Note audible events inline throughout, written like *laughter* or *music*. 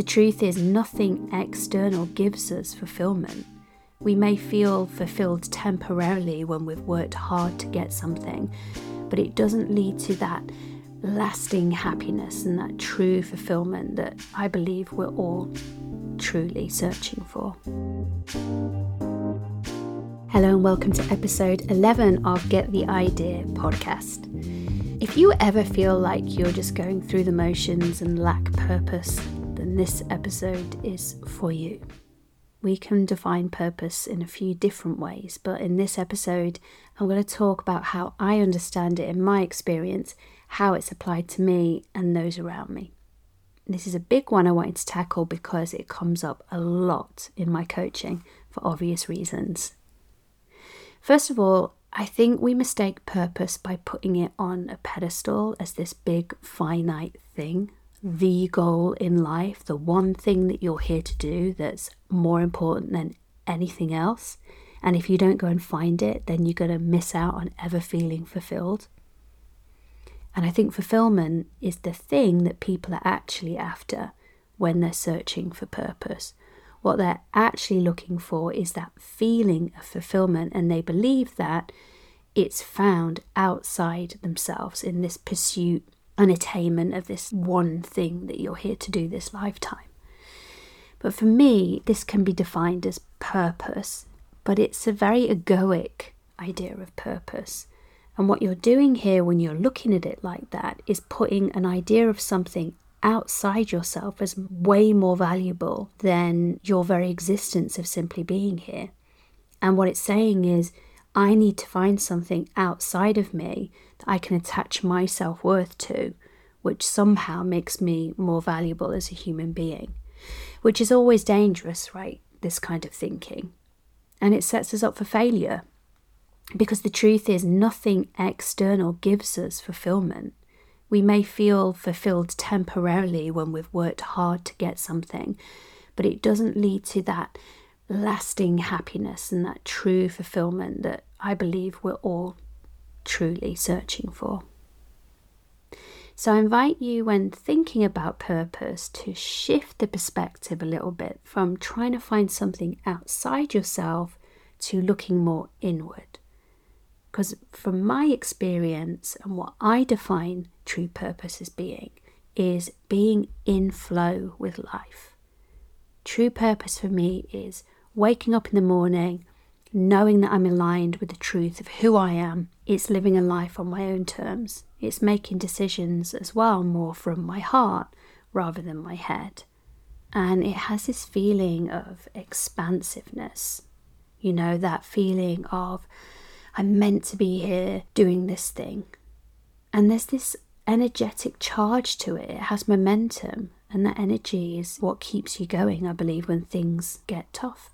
the truth is, nothing external gives us fulfillment. We may feel fulfilled temporarily when we've worked hard to get something, but it doesn't lead to that lasting happiness and that true fulfillment that I believe we're all truly searching for. Hello, and welcome to episode 11 of Get the Idea podcast. If you ever feel like you're just going through the motions and lack purpose, this episode is for you. We can define purpose in a few different ways, but in this episode, I'm going to talk about how I understand it in my experience, how it's applied to me and those around me. This is a big one I wanted to tackle because it comes up a lot in my coaching for obvious reasons. First of all, I think we mistake purpose by putting it on a pedestal as this big finite thing, the goal in life, the one thing that you're here to do that's more important than anything else. And if you don't go and find it, then you're going to miss out on ever feeling fulfilled. And I think fulfillment is the thing that people are actually after when they're searching for purpose. What they're actually looking for is that feeling of fulfillment, and they believe that it's found outside themselves in this pursuit and attainment of this one thing that you're here to do this lifetime. But for me, this can be defined as purpose, but it's a very egoic idea of purpose. And what you're doing here when you're looking at it like that is putting an idea of something outside yourself as way more valuable than your very existence of simply being here. And what it's saying is, I need to find something outside of me that I can attach my self worth to, which somehow makes me more valuable as a human being, which is always dangerous, right? This kind of thinking. And it sets us up for failure because the truth is, nothing external gives us fulfillment. We may feel fulfilled temporarily when we've worked hard to get something, but it doesn't lead to that lasting happiness and that true fulfillment that I believe we're all truly searching for. So I invite you, when thinking about purpose, to shift the perspective a little bit from trying to find something outside yourself to looking more inward. Because from my experience and what I define true purpose as being, is being in flow with life. True purpose for me is waking up in the morning, knowing that I'm aligned with the truth of who I am. It's living a life on my own terms. It's making decisions as well, more from my heart rather than my head. And it has this feeling of expansiveness. You know, that feeling of I'm meant to be here doing this thing. And there's this energetic charge to it, it has momentum. And that energy is what keeps you going, I believe, when things get tough.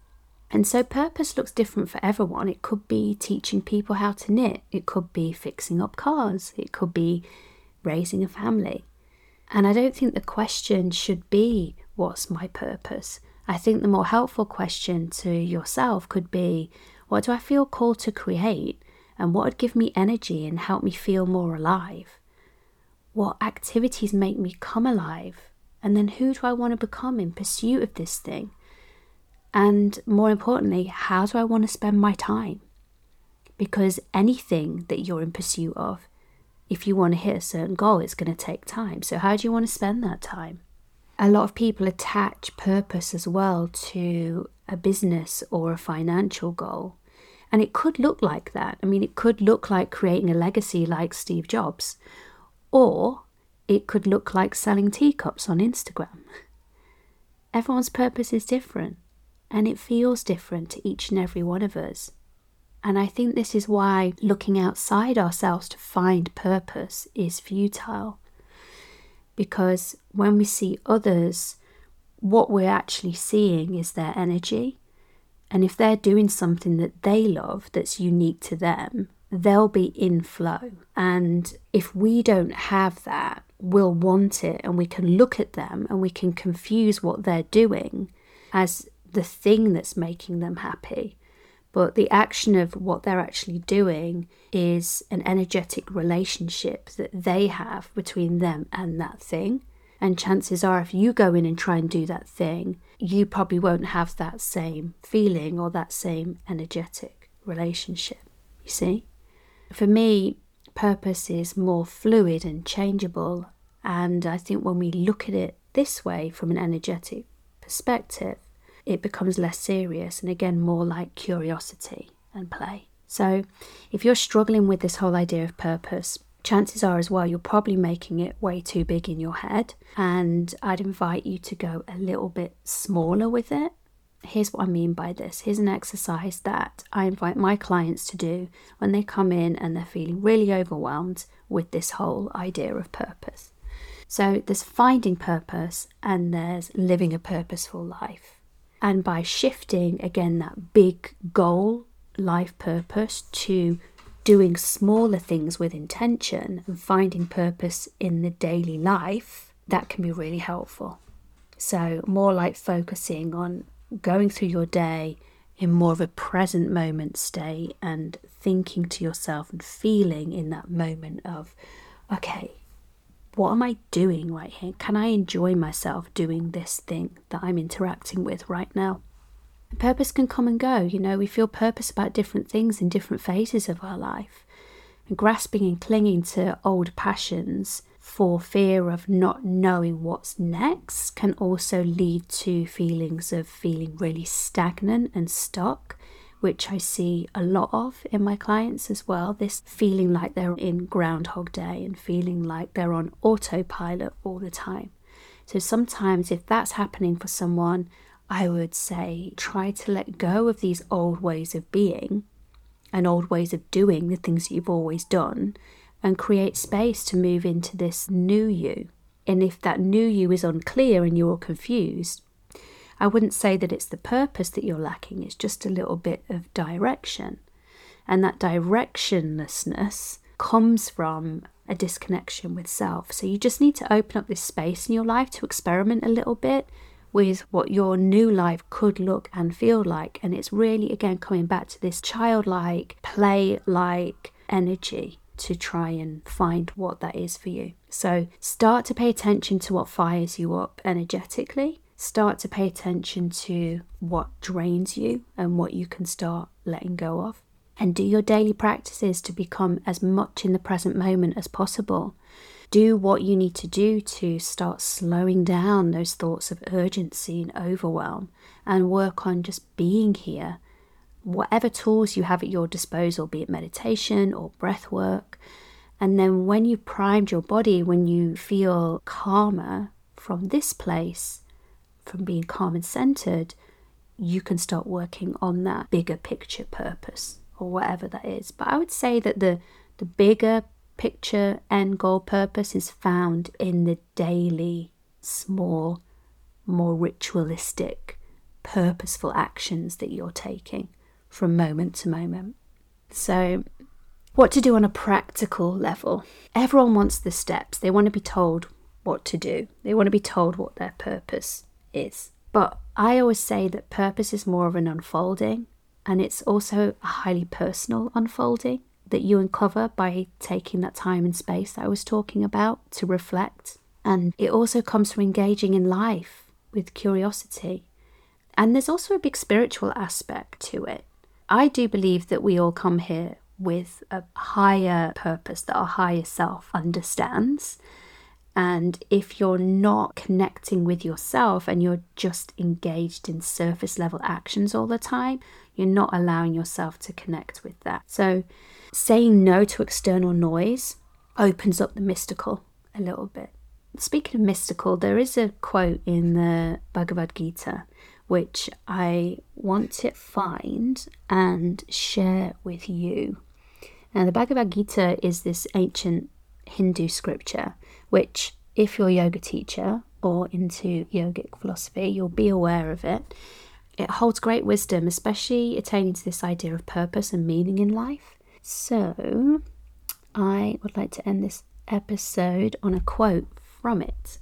And so, purpose looks different for everyone. It could be teaching people how to knit, it could be fixing up cars, it could be raising a family. And I don't think the question should be, What's my purpose? I think the more helpful question to yourself could be, what do I feel called to create? And what would give me energy and help me feel more alive? What activities make me come alive? And then who do I want to become in pursuit of this thing? And more importantly, how do I want to spend my time? Because anything that you're in pursuit of, if you want to hit a certain goal, it's going to take time. So, how do you want to spend that time? A lot of people attach purpose as well to a business or a financial goal. And it could look like that. I mean, it could look like creating a legacy like Steve Jobs, or it could look like selling teacups on Instagram. *laughs* Everyone's purpose is different, and it feels different to each and every one of us. And I think this is why looking outside ourselves to find purpose is futile. Because when we see others what we're actually seeing is their energy. And if they're doing something that they love that's unique to them, they'll be in flow. And if we don't have that, we'll want it and we can look at them and we can confuse what they're doing as the thing that's making them happy. But the action of what they're actually doing is an energetic relationship that they have between them and that thing. And chances are, if you go in and try and do that thing, you probably won't have that same feeling or that same energetic relationship. You see? For me, purpose is more fluid and changeable. And I think when we look at it this way from an energetic perspective, it becomes less serious and again more like curiosity and play. So, if you're struggling with this whole idea of purpose, chances are as well you're probably making it way too big in your head. And I'd invite you to go a little bit smaller with it. Here's what I mean by this. Here's an exercise that I invite my clients to do when they come in and they're feeling really overwhelmed with this whole idea of purpose. So there's finding purpose and there's living a purposeful life. And by shifting again that big goal, life purpose, to doing smaller things with intention and finding purpose in the daily life, that can be really helpful. So, more like focusing on going through your day in more of a present moment state and thinking to yourself and feeling in that moment of, okay, what am I doing right here? Can I enjoy myself doing this thing that I'm interacting with right now? Purpose can come and go. You know, we feel purpose about different things in different phases of our life. And grasping and clinging to old passions for fear of not knowing what's next can also lead to feelings of feeling really stagnant and stuck which I see a lot of in my clients as well. This feeling like they're in Groundhog Day and feeling like they're on autopilot all the time. So sometimes, if that's happening for someone, I would say try to let go of these old ways of being and old ways of doing the things that you've always done and create space to move into this new you. And if that new you is unclear and you're confused, I wouldn't say that it's the purpose that you're lacking, it's just a little bit of direction. And that directionlessness comes from a disconnection with self. So you just need to open up this space in your life to experiment a little bit with what your new life could look and feel like. And it's really, again, coming back to this childlike, play like energy to try and find what that is for you. So start to pay attention to what fires you up energetically start to pay attention to what drains you and what you can start letting go of. And do your daily practices to become as much in the present moment as possible. Do what you need to do to start slowing down those thoughts of urgency and overwhelm and work on just being here. Whatever tools you have at your disposal, be it meditation or breath work. And then when you've primed your body, when you feel calmer from this place, from being calm and centered, you can start working on that bigger picture purpose or whatever that is. But I would say that the the bigger picture end goal purpose is found in the daily, small, more ritualistic, purposeful actions that you're taking from moment to moment. So, what to do on a practical level? Everyone wants the steps. They want to be told what to do, they want to be told what their purpose is. But I always say that purpose is more of an unfolding, and it's also a highly personal unfolding that you uncover by taking that time and space that I was talking about to reflect. And it also comes from engaging in life with curiosity. And there's also a big spiritual aspect to it. I do believe that we all come here with a higher purpose that our higher self understands and if you're not connecting with yourself and you're just engaged in surface level actions all the time, you're not allowing yourself to connect with that. So, saying no to external noise opens up the mystical a little bit. Speaking of mystical, there is a quote in the Bhagavad Gita which I want to find and share with you. Now, the Bhagavad Gita is this ancient Hindu scripture which, if you're a yoga teacher or into yogic philosophy, you'll be aware of it. It holds great wisdom, especially attaining to this idea of purpose and meaning in life. So, I would like to end this episode on a quote from it.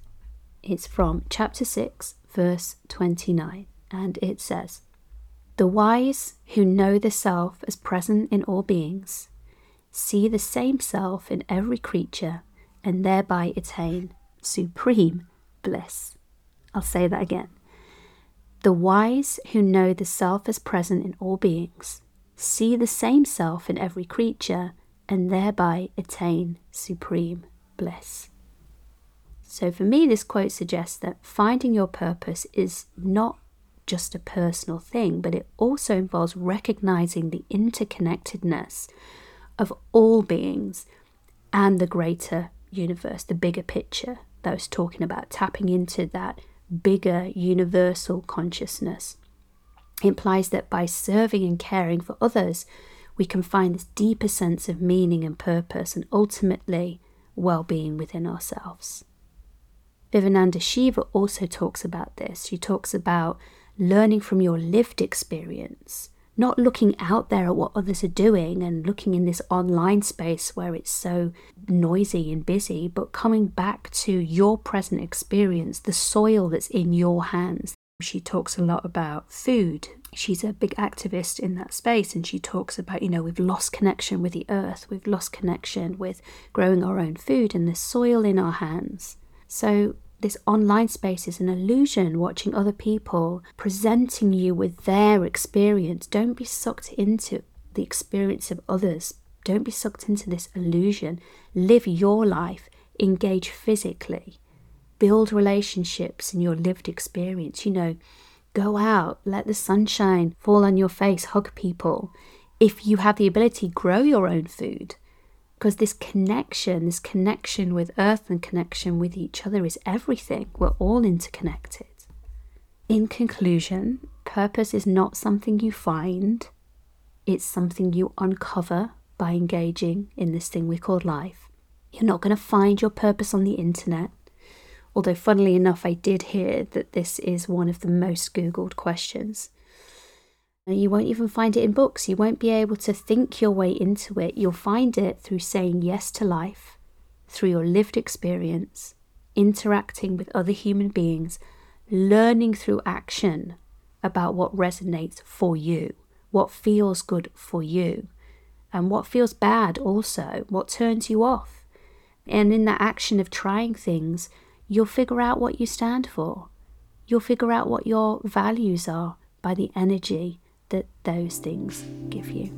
It's from chapter 6, verse 29, and it says, The wise who know the self as present in all beings see the same self in every creature and thereby attain supreme bliss. I'll say that again. The wise who know the self as present in all beings see the same self in every creature and thereby attain supreme bliss. So, for me, this quote suggests that finding your purpose is not just a personal thing, but it also involves recognizing the interconnectedness of all beings and the greater universe, the bigger picture that I was talking about, tapping into that bigger universal consciousness. It implies that by serving and caring for others, we can find this deeper sense of meaning and purpose and ultimately well being within ourselves. Vandana Shiva also talks about this. She talks about learning from your lived experience, not looking out there at what others are doing and looking in this online space where it's so noisy and busy, but coming back to your present experience, the soil that's in your hands. She talks a lot about food. She's a big activist in that space, and she talks about, you know, we've lost connection with the earth, we've lost connection with growing our own food and the soil in our hands. So, this online space is an illusion, watching other people presenting you with their experience. Don't be sucked into the experience of others. Don't be sucked into this illusion. Live your life, engage physically, build relationships in your lived experience. You know, go out, let the sunshine fall on your face, hug people. If you have the ability, grow your own food because this connection, this connection with earth and connection with each other is everything. We're all interconnected. In conclusion, purpose is not something you find, it's something you uncover by engaging in this thing we call life. You're not going to find your purpose on the internet. Although, funnily enough, I did hear that this is one of the most Googled questions. You won't even find it in books. You won't be able to think your way into it. You'll find it through saying yes to life, through your lived experience, interacting with other human beings, learning through action about what resonates for you, what feels good for you, and what feels bad also, what turns you off. And in that action of trying things, you'll figure out what you stand for. You'll figure out what your values are by the energy that those things give you.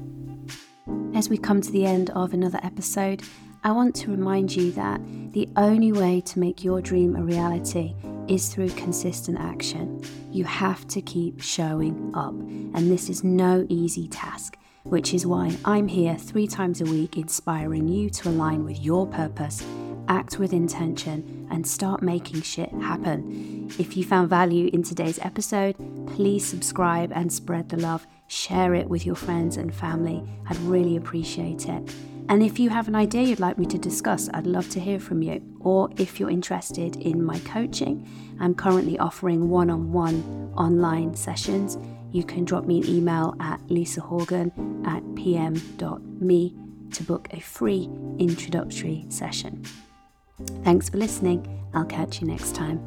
As we come to the end of another episode, I want to remind you that the only way to make your dream a reality is through consistent action. You have to keep showing up, and this is no easy task, which is why I'm here three times a week inspiring you to align with your purpose act with intention, and start making shit happen. If you found value in today's episode, please subscribe and spread the love. Share it with your friends and family. I'd really appreciate it. And if you have an idea you'd like me to discuss, I'd love to hear from you. Or if you're interested in my coaching, I'm currently offering one on one online sessions. You can drop me an email at lisahorgan at pm.me to book a free introductory session. Thanks for listening. I'll catch you next time.